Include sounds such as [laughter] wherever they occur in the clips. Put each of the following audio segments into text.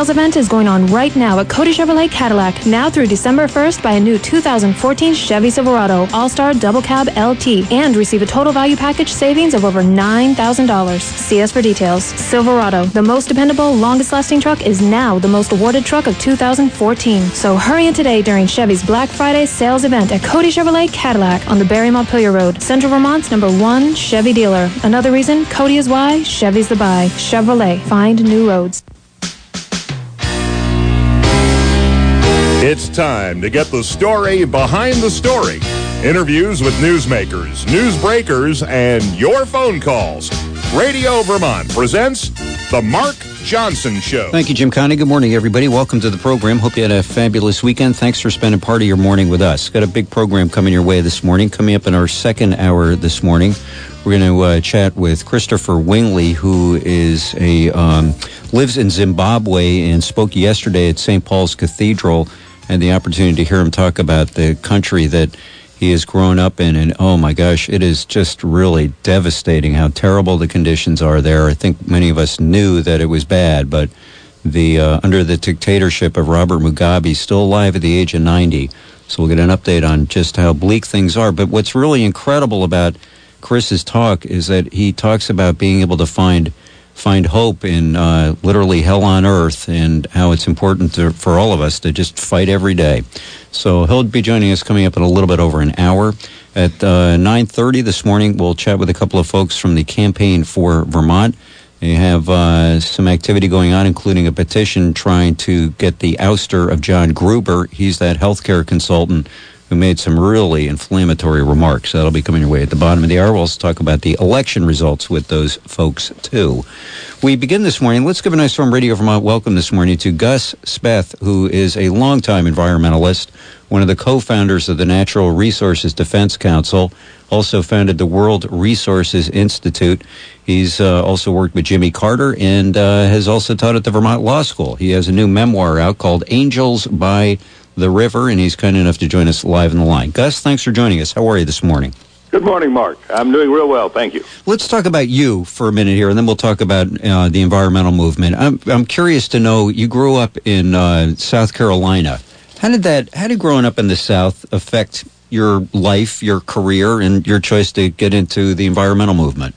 sales event is going on right now at Cody Chevrolet Cadillac. Now through December 1st, buy a new 2014 Chevy Silverado All-Star Double Cab LT and receive a total value package savings of over $9,000. See us for details. Silverado, the most dependable, longest-lasting truck, is now the most awarded truck of 2014. So hurry in today during Chevy's Black Friday sales event at Cody Chevrolet Cadillac on the Barre Montpelier Road, Central Vermont's number one Chevy dealer. Another reason Cody is why Chevy's the buy. Chevrolet, find new roads. It's time to get the story behind the story. Interviews with newsmakers, newsbreakers, and your phone calls. Radio Vermont presents The Mark Johnson Show. Thank you, Jim Connie. Good morning, everybody. Welcome to the program. Hope you had a fabulous weekend. Thanks for spending part of your morning with us. Got a big program coming your way this morning. Coming up in our second hour this morning, we're going to uh, chat with Christopher Wingley, who is a um, lives in Zimbabwe and spoke yesterday at St. Paul's Cathedral. Had the opportunity to hear him talk about the country that he has grown up in, and oh my gosh, it is just really devastating how terrible the conditions are there. I think many of us knew that it was bad, but the uh, under the dictatorship of Robert Mugabe, still alive at the age of 90. So we'll get an update on just how bleak things are. But what's really incredible about Chris's talk is that he talks about being able to find find hope in uh, literally hell on earth and how it's important to, for all of us to just fight every day. So he'll be joining us coming up in a little bit over an hour. At uh, 9.30 this morning, we'll chat with a couple of folks from the Campaign for Vermont. They have uh, some activity going on, including a petition trying to get the ouster of John Gruber. He's that healthcare consultant who made some really inflammatory remarks. That'll be coming your way at the bottom of the hour. We'll also talk about the election results with those folks, too. We begin this morning. Let's give a nice warm Radio Vermont welcome this morning to Gus Speth, who is a longtime environmentalist, one of the co-founders of the Natural Resources Defense Council, also founded the World Resources Institute. He's uh, also worked with Jimmy Carter and uh, has also taught at the Vermont Law School. He has a new memoir out called Angels by the river, and he's kind enough to join us live in the line. Gus, thanks for joining us. How are you this morning? Good morning, Mark. I'm doing real well, thank you. Let's talk about you for a minute here, and then we'll talk about uh, the environmental movement. I'm I'm curious to know. You grew up in uh, South Carolina. How did that? How did growing up in the South affect your life, your career, and your choice to get into the environmental movement?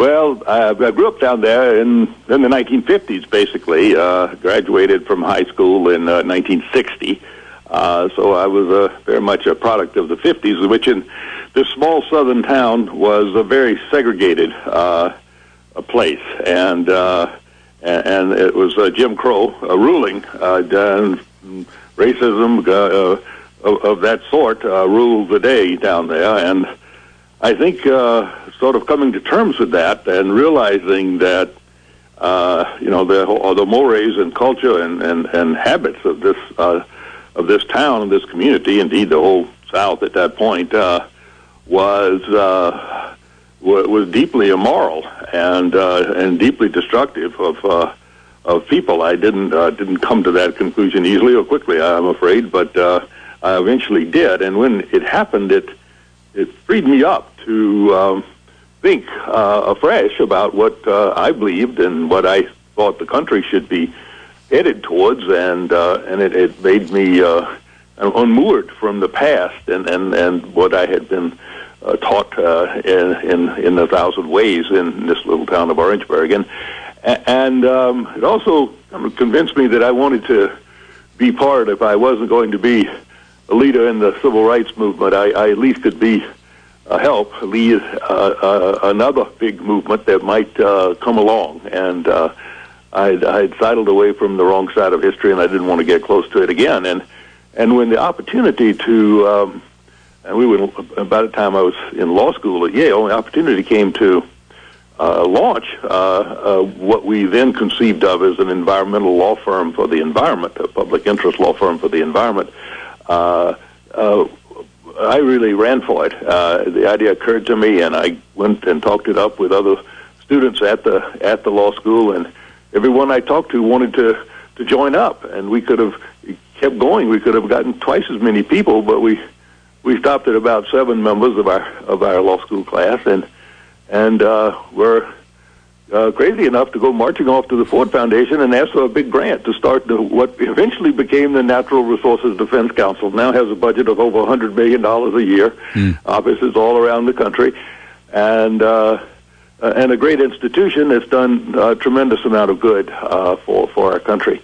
Well, I, I grew up down there in in the 1950s, basically. Uh, graduated from high school in uh, 1960, uh, so I was uh, very much a product of the 50s, which in this small southern town was a very segregated uh, a place, and uh, and it was uh, Jim Crow uh, ruling. Uh, racism uh, of, of that sort uh, ruled the day down there, and I think. Uh, sort of coming to terms with that and realizing that uh, you know the the mores and culture and, and, and habits of this uh, of this town and this community, indeed the whole South at that point, uh, was uh, was deeply immoral and uh, and deeply destructive of uh, of people. I didn't uh, didn't come to that conclusion easily or quickly, I'm afraid, but uh, I eventually did. And when it happened, it it freed me up to. Um, think uh, afresh about what uh, I believed and what I thought the country should be headed towards, and uh, and it, it made me uh, unmoored from the past and and and what I had been uh, taught uh, in, in in a thousand ways in this little town of Orangeburg, and and um, it also convinced me that I wanted to be part. If I wasn't going to be leader in the civil rights movement, I, I at least could be a help lead uh, uh, another big movement that might uh, come along. And I'd, I'd sidled away from the wrong side of history, and I didn't want to get close to it again. And and when the opportunity to um, and we would by the time I was in law school at Yale, the opportunity came to uh, launch uh, uh, what we then conceived of as an environmental law firm for the environment, a public interest law firm for the environment. Uh, uh, I really ran for it. Uh, the idea occurred to me, and I went and talked it up with other students at the at the law school, and everyone I talked to wanted to to join up, and we could have kept going. We could have gotten twice as many people, but we we stopped at about seven members of our of our law school class, and and uh, we're uh, crazy enough to go marching off to the Ford Foundation and ask for a big grant to start the, what eventually became the Natural Resources Defense Council. Now has a budget of over $100 million a year, mm. offices all around the country, and uh, uh, and a great institution that's done a tremendous amount of good uh, for for our country.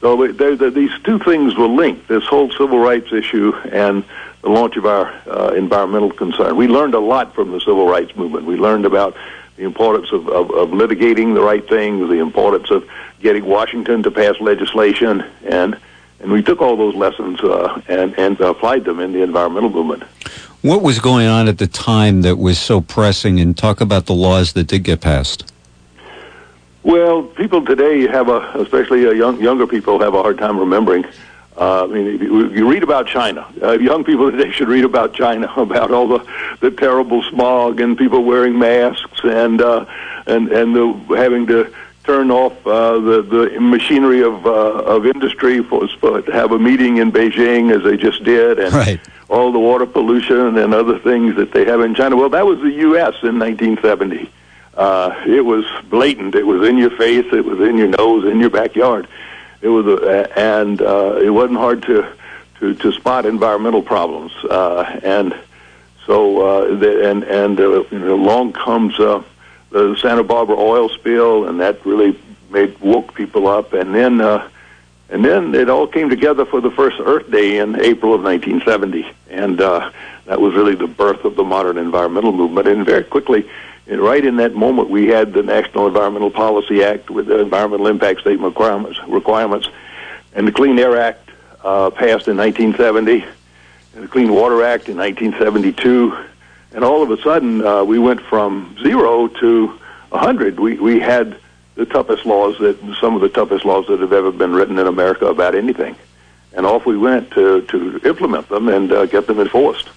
So they, they, these two things were linked: this whole civil rights issue and the launch of our uh, environmental concern. We learned a lot from the civil rights movement. We learned about the importance of, of, of litigating the right things, the importance of getting Washington to pass legislation, and and we took all those lessons uh, and and applied them in the environmental movement. What was going on at the time that was so pressing? And talk about the laws that did get passed. Well, people today have a, especially uh, young, younger people, have a hard time remembering. Uh, I mean, you, you read about China. Uh, young people today [laughs] should read about China, [laughs] about all the, the terrible smog and people wearing masks and uh, and and the, having to turn off uh, the the machinery of uh, of industry for, for to have a meeting in Beijing as they just did, and right. all the water pollution and other things that they have in China. Well, that was the U.S. in 1970. Uh, it was blatant. It was in your face. It was in your nose, in your backyard. It was, a, and uh, it wasn't hard to to to spot environmental problems. Uh, and so, uh, the, and and uh, you know, along comes. Uh, the Santa Barbara oil spill, and that really made woke people up. And then, uh, and then it all came together for the first Earth Day in April of 1970, and uh, that was really the birth of the modern environmental movement. And very quickly, right in that moment, we had the National Environmental Policy Act with the environmental impact statement requirements, requirements, and the Clean Air Act uh, passed in 1970, and the Clean Water Act in 1972 and all of a sudden uh, we went from zero to hundred. We we had the toughest laws that some of the toughest laws that have ever been written in America about anything, and off we went to to implement them and uh, get them enforced.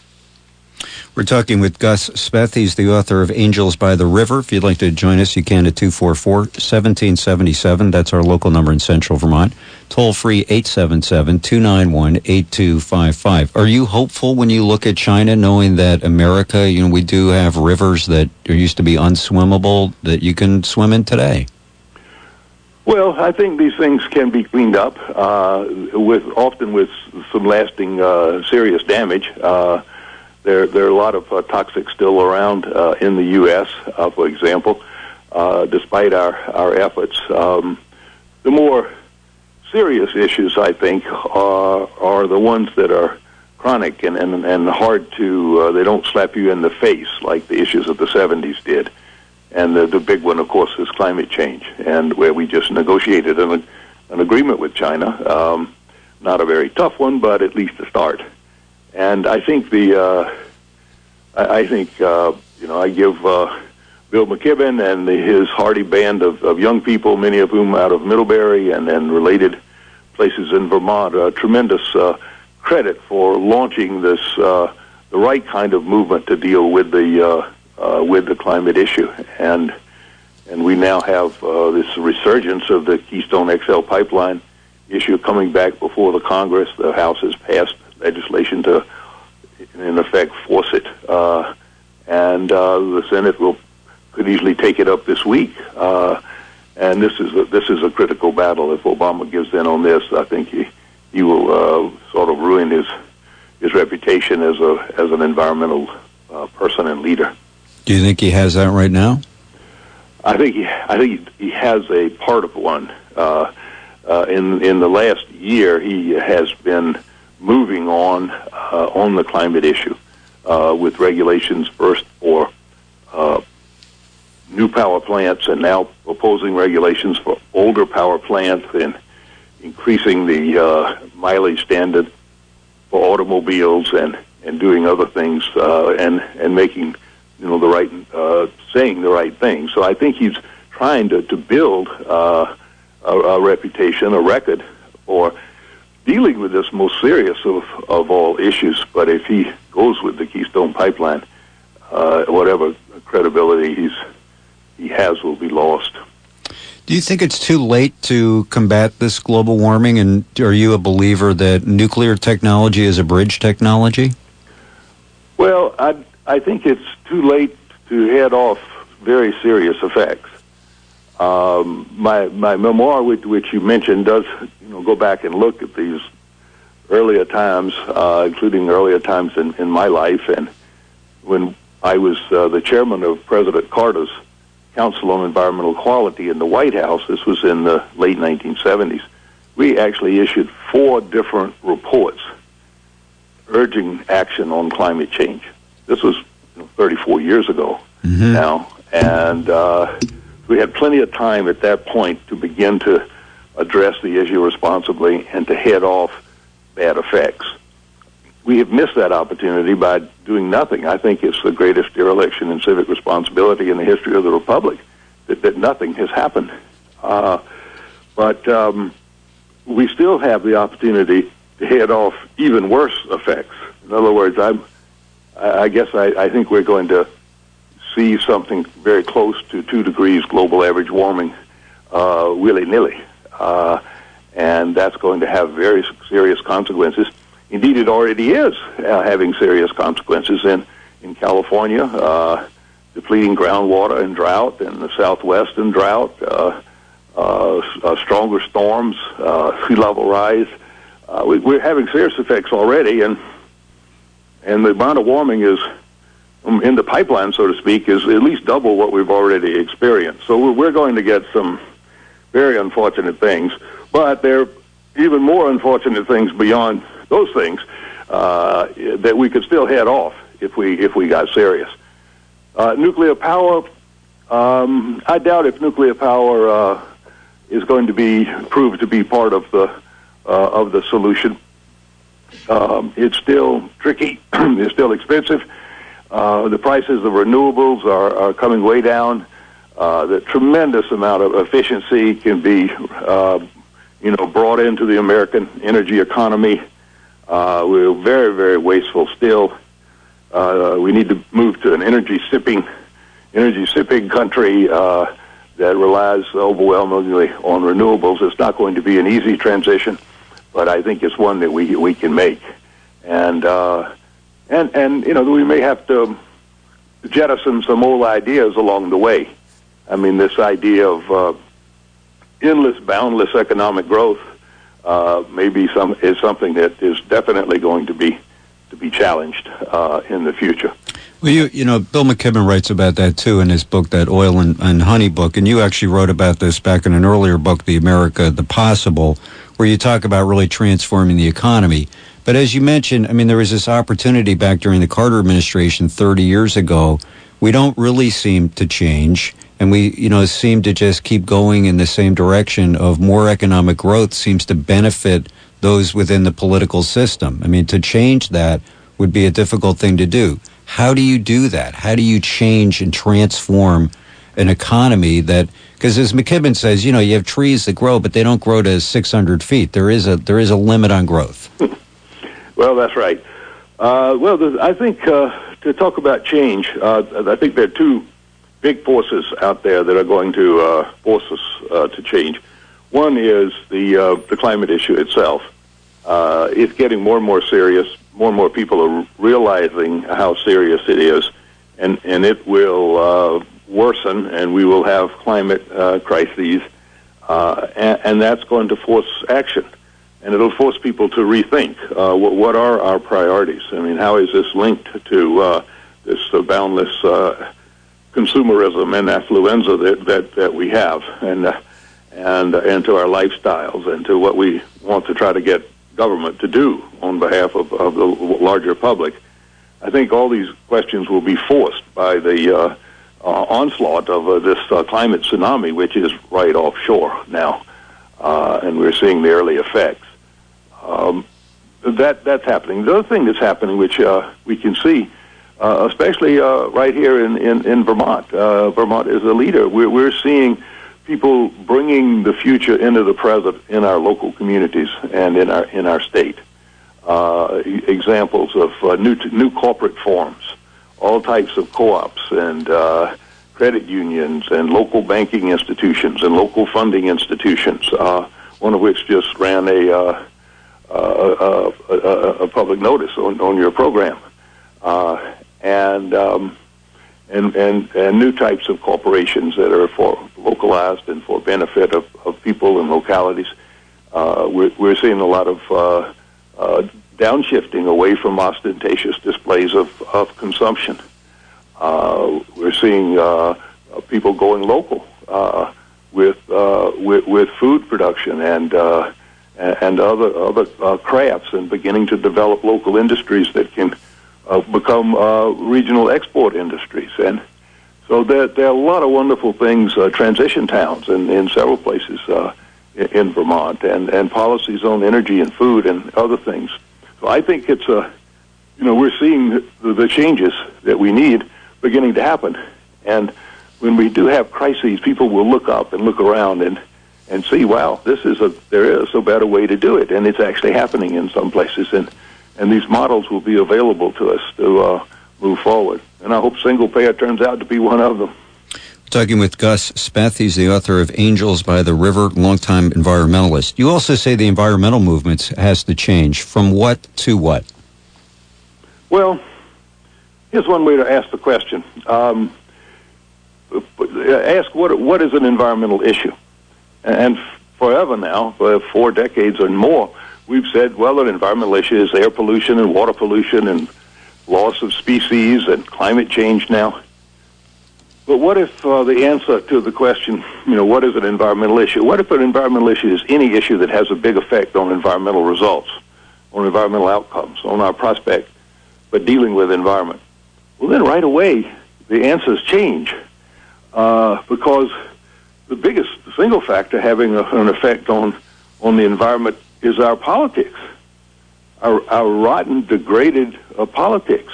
We're talking with Gus Speth. He's the author of Angels by the River. If you'd like to join us, you can at 244 1777. That's our local number in central Vermont. Toll free 877 291 8255. Are you hopeful when you look at China, knowing that America, you know, we do have rivers that used to be unswimmable that you can swim in today? Well, I think these things can be cleaned up uh, with often with some lasting uh, serious damage. Uh, there, there are a lot of uh, toxics still around uh, in the U.S., uh, for example. Uh, despite our, our efforts, um, the more serious issues, I think, are, are the ones that are chronic and, and, and hard to, uh, they don't slap you in the face like the issues of the 70s did. And the, the big one, of course, is climate change, and where we just negotiated an, an agreement with China. Um, not a very tough one, but at least a start. And I think the, uh, I, I think uh, you know, I give uh, Bill McKibben and the, his hearty band of, of young people, many of whom out of Middlebury and, and related places in Vermont, uh, tremendous uh, credit for launching this uh, the right kind of movement to deal with the uh, uh, with the climate issue, and and we now have uh, this resurgence of the Keystone XL pipeline issue coming back before the Congress. The House has passed legislation to, in effect, force it, uh, and uh, the Senate will could easily take it up this week. Uh, and this is a, this is a critical battle. If Obama gives in on this, I think he he will uh, sort of ruin his his reputation as a as an environmental uh, person and leader. Do you think he has that right now? I think he I think he has a part of one. Uh, uh, in in the last year, he has been moving on uh, on the climate issue uh, with regulations first for uh, new power plants and now proposing regulations for older power plants and increasing the uh, mileage standard for automobiles and, and doing other things uh, and and making you know the right uh, saying the right thing. So I think he's trying to to build a, a reputation, a record for dealing with this most serious of, of all issues. But if he goes with the Keystone Pipeline, uh, whatever credibility he's he has will be lost. Do you think it's too late to combat this global warming? And are you a believer that nuclear technology is a bridge technology? Well, I I think it's too late to head off very serious effects. Um, my my memoir, which, which you mentioned, does you know go back and look at these earlier times, uh, including earlier times in, in my life, and when I was uh, the chairman of President Carter's Council on Environmental Quality in the White House. This was in the late 1970s. We actually issued four different reports urging action on climate change. This was you know, 34 years ago Mm-hmm. now, and uh, we had plenty of time at that point to begin to address the issue responsibly and to head off bad effects. We have missed that opportunity by doing nothing. I think it's the greatest dereliction in civic responsibility in the history of the republic that, that nothing has happened. Uh, but um, we still have the opportunity to head off even worse effects. In other words, I'm, I guess I, I think we're going to see something very close to two degrees global average warming uh, willy nilly. Uh, and that's going to have very serious consequences. Indeed, it already is uh, having serious consequences in, in California, uh, depleting groundwater and drought, in the Southwest and drought, uh, uh, uh, stronger storms, uh, sea level rise. Uh, we, we're having serious effects already, and and the amount of warming is um, in the pipeline, so to speak, is at least double what we've already experienced. So we're, we're going to get some very unfortunate things, but there are even more unfortunate things beyond those things uh, that we could still head off if we if we got serious. Uh, nuclear power, um, I doubt if nuclear power uh, is going to be proved to be part of the uh, of the solution. Um, it's still tricky. [clears throat] it's still expensive. Uh, the prices of renewables are, are coming way down. Uh, the tremendous amount of efficiency can be, uh, you know, brought into the American energy economy. Uh, we're very, very wasteful still. Uh, we need to move to an energy sipping, energy sipping country uh, that relies overwhelmingly on renewables. It's not going to be an easy transition, but I think it's one that we we can make. And uh, and and you know we may have to jettison some old ideas along the way. I mean, this idea of uh, endless, boundless economic growth uh, maybe some is something that is definitely going to be to be challenged uh, in the future. Well, you you know, Bill McKibben writes about that too in his book, that Oil and, and Honey book, and you actually wrote about this back in an earlier book, The America, the Possible, where you talk about really transforming the economy. But as you mentioned, I mean, there was this opportunity back during the Carter administration 30 years ago. We don't really seem to change, and we, you know, seem to just keep going in the same direction of more economic growth seems to benefit those within the political system. I mean, to change that would be a difficult thing to do. How do you do that? How do you change and transform an economy that because as McKibben says, you know, you have trees that grow, but they don't grow to 600 feet. There is a there is a limit on growth. [laughs] Well, that's right. Uh, well, I think uh, to talk about change, uh, I think there are two big forces out there that are going to uh, force us uh, to change. One is the uh, the climate issue itself. Uh, it's getting more and more serious. More and more people are realizing how serious it is, and and it will uh, worsen, and we will have climate uh, crises, uh, and, and that's going to force action, and it'll force people to rethink uh, what, what are our priorities. I mean, how is this linked to uh, this boundless uh, consumerism and affluenza that that, that we have, and uh, and uh, and to our lifestyles, and to what we want to try to get government to do on behalf of, of the larger public. I think all these questions will be forced by the uh, uh, onslaught of uh, this uh, climate tsunami, which is right offshore now, uh, and we're seeing the early effects. Um, that that's happening. The other thing that's happening, which uh, we can see, uh, especially uh, right here in in, in Vermont. Uh, Vermont is a leader. We're we're seeing people bringing the future into the present in our local communities and in our in our state. Uh, examples of uh, new new corporate forms, all types of co-ops and uh, credit unions and local banking institutions and local funding institutions. One of which just ran a a, a, a public notice on, on your program, uh, and um, and, and, and new types of corporations that are for localized and for benefit of, of people and localities. Uh, we're, we're seeing a lot of uh, uh, downshifting away from ostentatious displays of, of consumption. Uh, we're seeing uh, people going local uh, with, uh, with with food production and uh, and other other uh, crafts, and beginning to develop local industries that can uh, become uh, regional export industries. And so there, there are a lot of wonderful things, uh, transition towns in, in several places uh, in, Vermont, and, and policies on energy and food and other things. So I think it's a, you know, we're seeing the, the changes that we need beginning to happen. And when we do have crises, people will look up and look around and, and see, wow, this is a, there is a better way to do it. And it's actually happening in some places. And, and these models will be available to us to uh, move forward. And I hope single payer turns out to be one of them. Talking with Gus Speth, he's the author of Angels by the River, longtime environmentalist. You also say the environmental movement has to change. From what to what? Well, here's one way to ask the question. Um, ask what what is an environmental issue, and forever now, for four decades and more, we've said, well, an environmental issue is air pollution and water pollution and loss of species and climate change now. But what if uh, the answer to the question, you know, what is an environmental issue? What if an environmental issue is any issue that has a big effect on environmental results, on environmental outcomes, on our prospect, but dealing with environment? Well, then right away, the answers change uh, because the biggest single factor having a, an effect on, on the environment is our politics, our, our rotten, degraded uh, politics,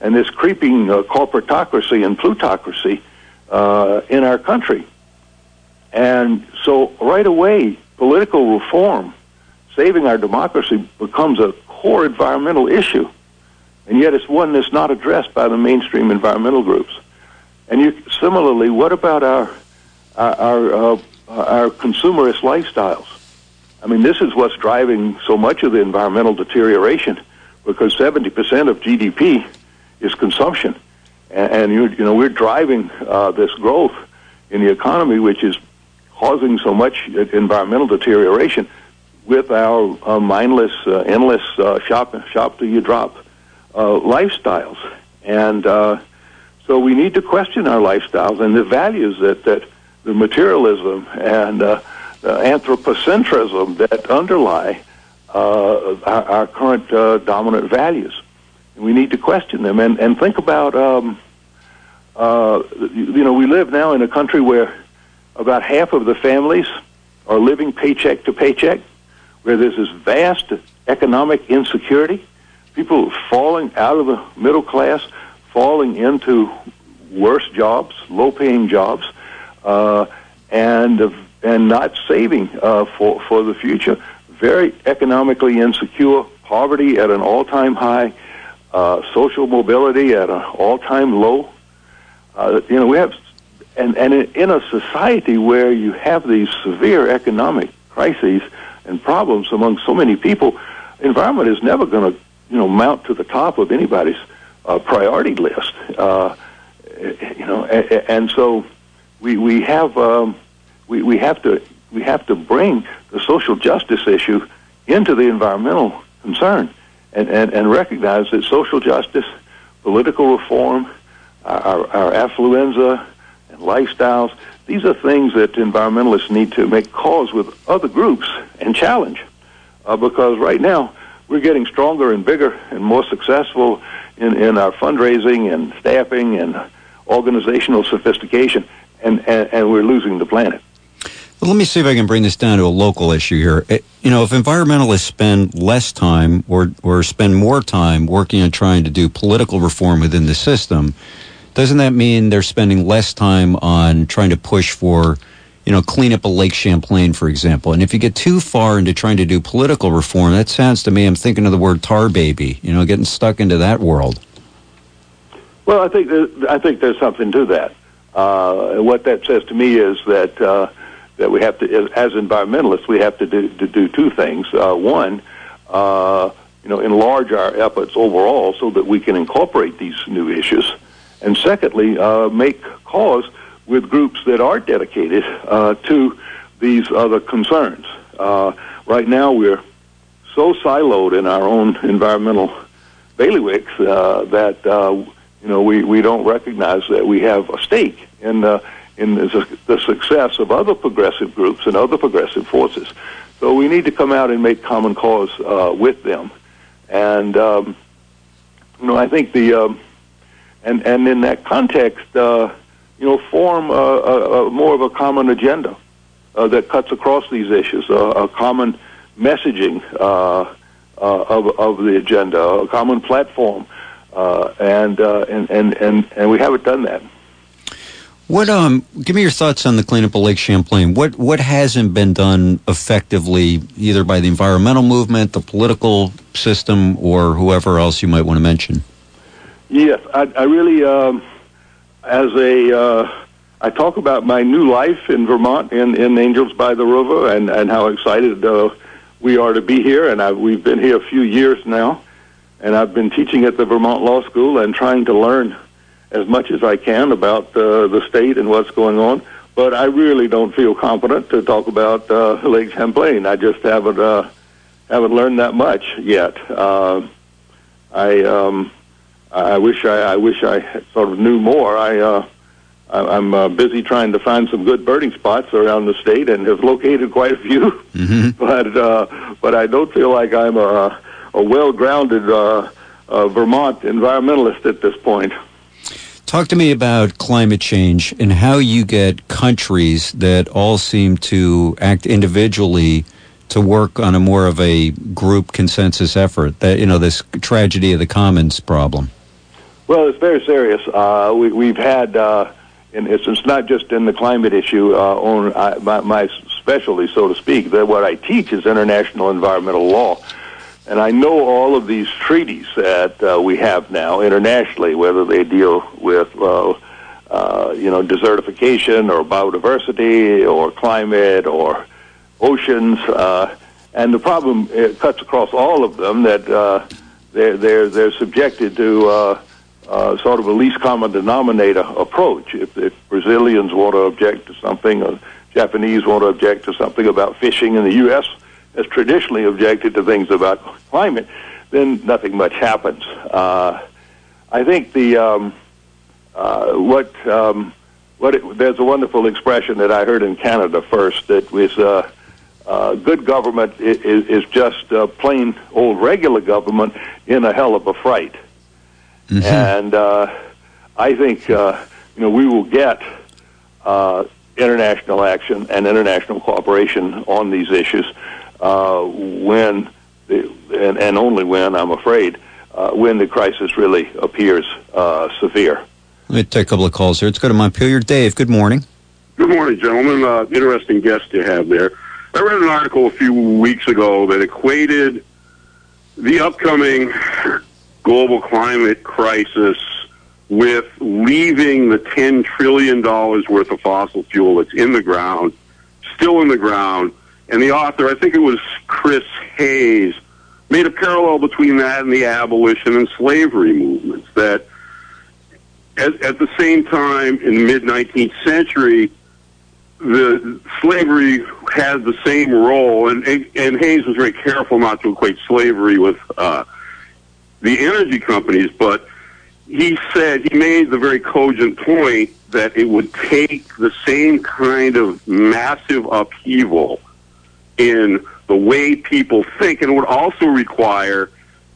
and this creeping uh, corporatocracy and plutocracy uh, in our country. And so, right away, political reform, saving our democracy, becomes a core environmental issue. And yet, it's one that's not addressed by the mainstream environmental groups. And you, similarly, what about our our our, uh, our consumerist lifestyles? I mean, this is what's driving so much of the environmental deterioration because 70% of GDP is consumption. And, and you, you know, we're driving uh, this growth in the economy, which is causing so much environmental deterioration with our uh, mindless, uh, endless uh, shop, shop till you drop uh, lifestyles. And uh, so we need to question our lifestyles and the values that, that the materialism and uh, uh, anthropocentrism that underlie uh, our, our, current uh, dominant values. We need to question them and, and think about, um, uh, you know, we live now in a country where about half of the families are living paycheck to paycheck, where there's this vast economic insecurity, people falling out of the middle class, falling into worse jobs, low paying jobs, uh, and and not saving uh, for for the future. Very economically insecure, poverty at an all-time high, uh, social mobility at an all-time low. Uh, you know, we have, and and in a society where you have these severe economic crises and problems among so many people, environment is never going to you know mount to the top of anybody's uh, priority list. Uh, you know, and, and so we we have. Um, we, we have to we have to bring the social justice issue into the environmental concern and, and, and recognize that social justice, political reform, our, our affluenza and lifestyles, these are things that environmentalists need to make calls with other groups and challenge. Uh, because right now, we're getting stronger and bigger and more successful in, in our fundraising and staffing and organizational sophistication, and, and, and we're losing the planet. Let me see if I can bring this down to a local issue here. It, you know, if environmentalists spend less time or, or spend more time working on trying to do political reform within the system, doesn't that mean they're spending less time on trying to push for, you know, clean up a Lake Champlain, for example? And if you get too far into trying to do political reform, that sounds to me, I'm thinking of the word tar baby, you know, getting stuck into that world. Well, I think, I think there's something to that. Uh, what that says to me is that, uh, that we have to, as environmentalists, we have to do, to do two things. Uh, one, uh, you know, enlarge our efforts overall so that we can incorporate these new issues, and secondly, uh, make cause with groups that are dedicated uh, to these other concerns. Uh, right now, we're so siloed in our own environmental bailiwicks uh, that you know we, we don't recognize that we have a stake in in the, success of other progressive groups and other progressive forces. So we need to come out and make common cause uh, with them, and um, you know I think the um, and and in that context, uh, you know, form a, a, a more of a common agenda uh, that cuts across these issues, a common messaging uh, uh, of of the agenda, a common platform, uh, and, and and and and we haven't done that. What um? Give me your thoughts on the cleanup of Lake Champlain. What what hasn't been done effectively, either by the environmental movement, the political system, or whoever else you might want to mention? Yes, I, I really, um, as a, uh, I talk about my new life in Vermont in, in Angels by the River and, and how excited uh, we are to be here, and I, we've been here a few years now, and I've been teaching at the Vermont Law School and trying to learn as much as I can about uh, the state and what's going on. But I really don't feel competent to talk about uh, Lake Champlain. I just haven't uh, haven't learned that much yet. Uh, I um, I wish I, I wish I sort of knew more. I uh, I'm uh, busy trying to find some good birding spots around the state and have located quite a few. Mm-hmm. [laughs] but uh, but I don't feel like I'm a, a well-grounded uh, uh, Vermont environmentalist at this point. Talk to me about climate change and how you get countries that all seem to act individually to work on a more of a group consensus effort. That you know this tragedy of the commons problem. Well, it's very serious. Uh, we, we've had. Uh, and it's, it's not just in the climate issue uh, on uh, my, my specialty, so to speak. That what I teach is international environmental law, and I know all of these treaties that uh, we have now internationally, whether they deal with uh, uh, you know desertification or biodiversity or climate or oceans, uh, and the problem it cuts across all of them that uh, they're they're they're subjected to. Uh, uh, sort of a least common denominator approach. If, if Brazilians want to object to something, or Japanese want to object to something about fishing, in the U.S. has traditionally objected to things about climate, then nothing much happens. Uh, I think the um, uh, what um, what it, there's a wonderful expression that I heard in Canada first that was. Uh, uh, good government is, is just uh, plain old regular government in a hell of a fright. Mm-hmm. And uh, I think uh, you know we will get uh, international action and international cooperation on these issues uh, when, the, and, and only when I'm afraid, uh, when the crisis really appears uh, severe. Let me take a couple of calls here. Let's go to Montpelier. Dave, good morning. Good morning, gentlemen. Uh, interesting guest you have there. I read an article a few weeks ago that equated the upcoming global climate crisis with leaving the $10 trillion worth of fossil fuel that's in the ground, still in the ground. And the author, I think it was Chris Hayes, made a parallel between that and the abolition and slavery movements. That at, at the same time, in the mid 19th century, the slavery had the same role, and, and Hayes was very careful not to equate slavery with uh, the energy companies, but he said he made the very cogent point that it would take the same kind of massive upheaval in the way people think, and it would also require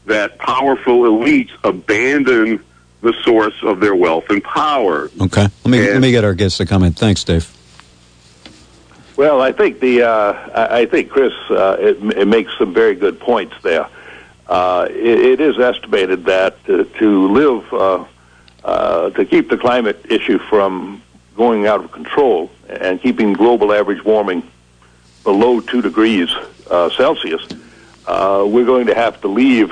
that powerful elites abandon the source of their wealth and power. Okay, let me and, let me get our guests to comment. Thanks, Dave. Well, I think the uh, I think Chris uh, it, it makes some very good points there. Uh, it, it is estimated that uh, to live, uh, uh, to keep the climate issue from going out of control and keeping global average warming below two degrees uh, Celsius, uh, we're going to have to leave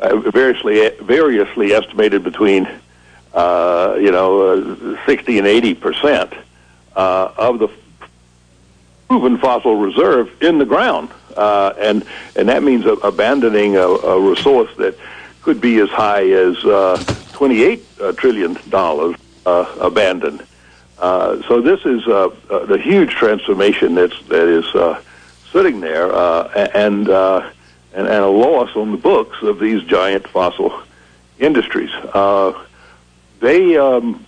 uh, variously, variously estimated between, uh, you know, uh, 60 and 80 percent uh, of the proven fossil reserve in the ground uh, and and that means abandoning a, a, resource that could be as high as uh, 28 uh, trillion dollars abandoned. Uh, so this is uh, uh, the huge transformation that's that is uh, sitting there, uh, and, and and a loss on the books of these giant fossil industries. They, um,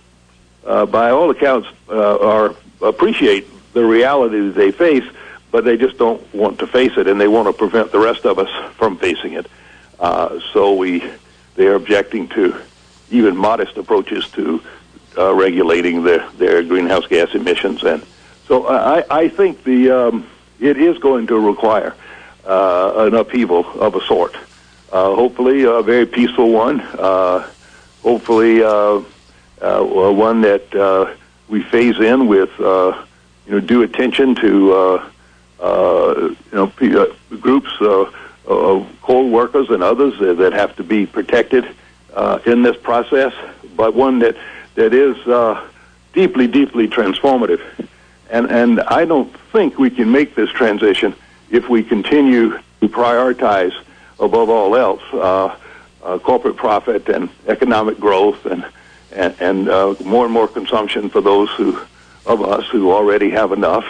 by all accounts, are appreciate the reality that they face, but they just don't want to face it, and they want to prevent the rest of us from facing it. So we, they are objecting to even modest approaches to uh, regulating their, their greenhouse gas emissions, and so I, I think the um, it is going to require uh, an upheaval of a sort. Uh, hopefully, a very peaceful one. Uh, hopefully, uh, uh, one that uh, we phase in with uh, you know due attention to uh, uh, you know p- uh, groups uh, of coal workers and others that have to be protected uh, in this process, but one that that is uh, deeply, deeply transformative. And and I don't think we can make this transition if we continue to prioritize above all else uh, uh, corporate profit and economic growth and and, and uh, more and more consumption for those who of us who already have enough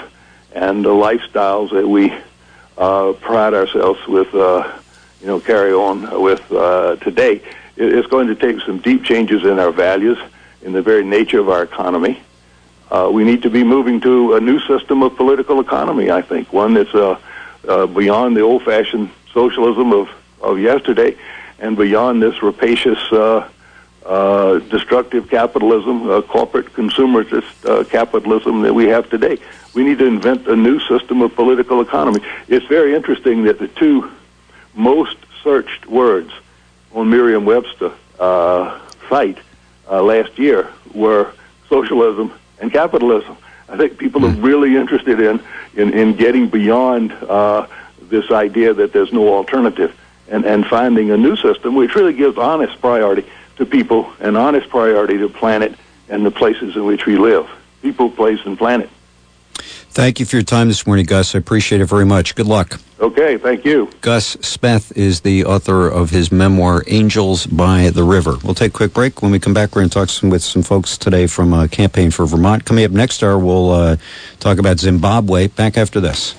and the lifestyles that we uh, pride ourselves with uh, you know carry on with uh, today. It's going to take some deep changes in our values, in the very nature of our economy. Uh, we need to be moving to a new system of political economy. I think one that's uh, uh, beyond the old-fashioned socialism of, of yesterday, and beyond this rapacious, uh, uh, destructive capitalism, uh, corporate consumerist capitalism that we have today. We need to invent a new system of political economy. It's very interesting that the two most searched words on Merriam-Webster uh, site uh, last year were socialism and capitalism. I think people are really interested in in, in getting beyond uh, this idea that there's no alternative and, and finding a new system which really gives honest priority to people and honest priority to planet and the places in which we live. People, place, and planet. Thank you for your time this morning, Gus. I appreciate it very much. Good luck. Okay, thank you. Gus Speth is the author of his memoir, Angels by the River. We'll take a quick break. When we come back, we're going to talk some, with some folks today from uh, Campaign for Vermont. Coming up next hour, we'll uh, talk about Zimbabwe. Back after this.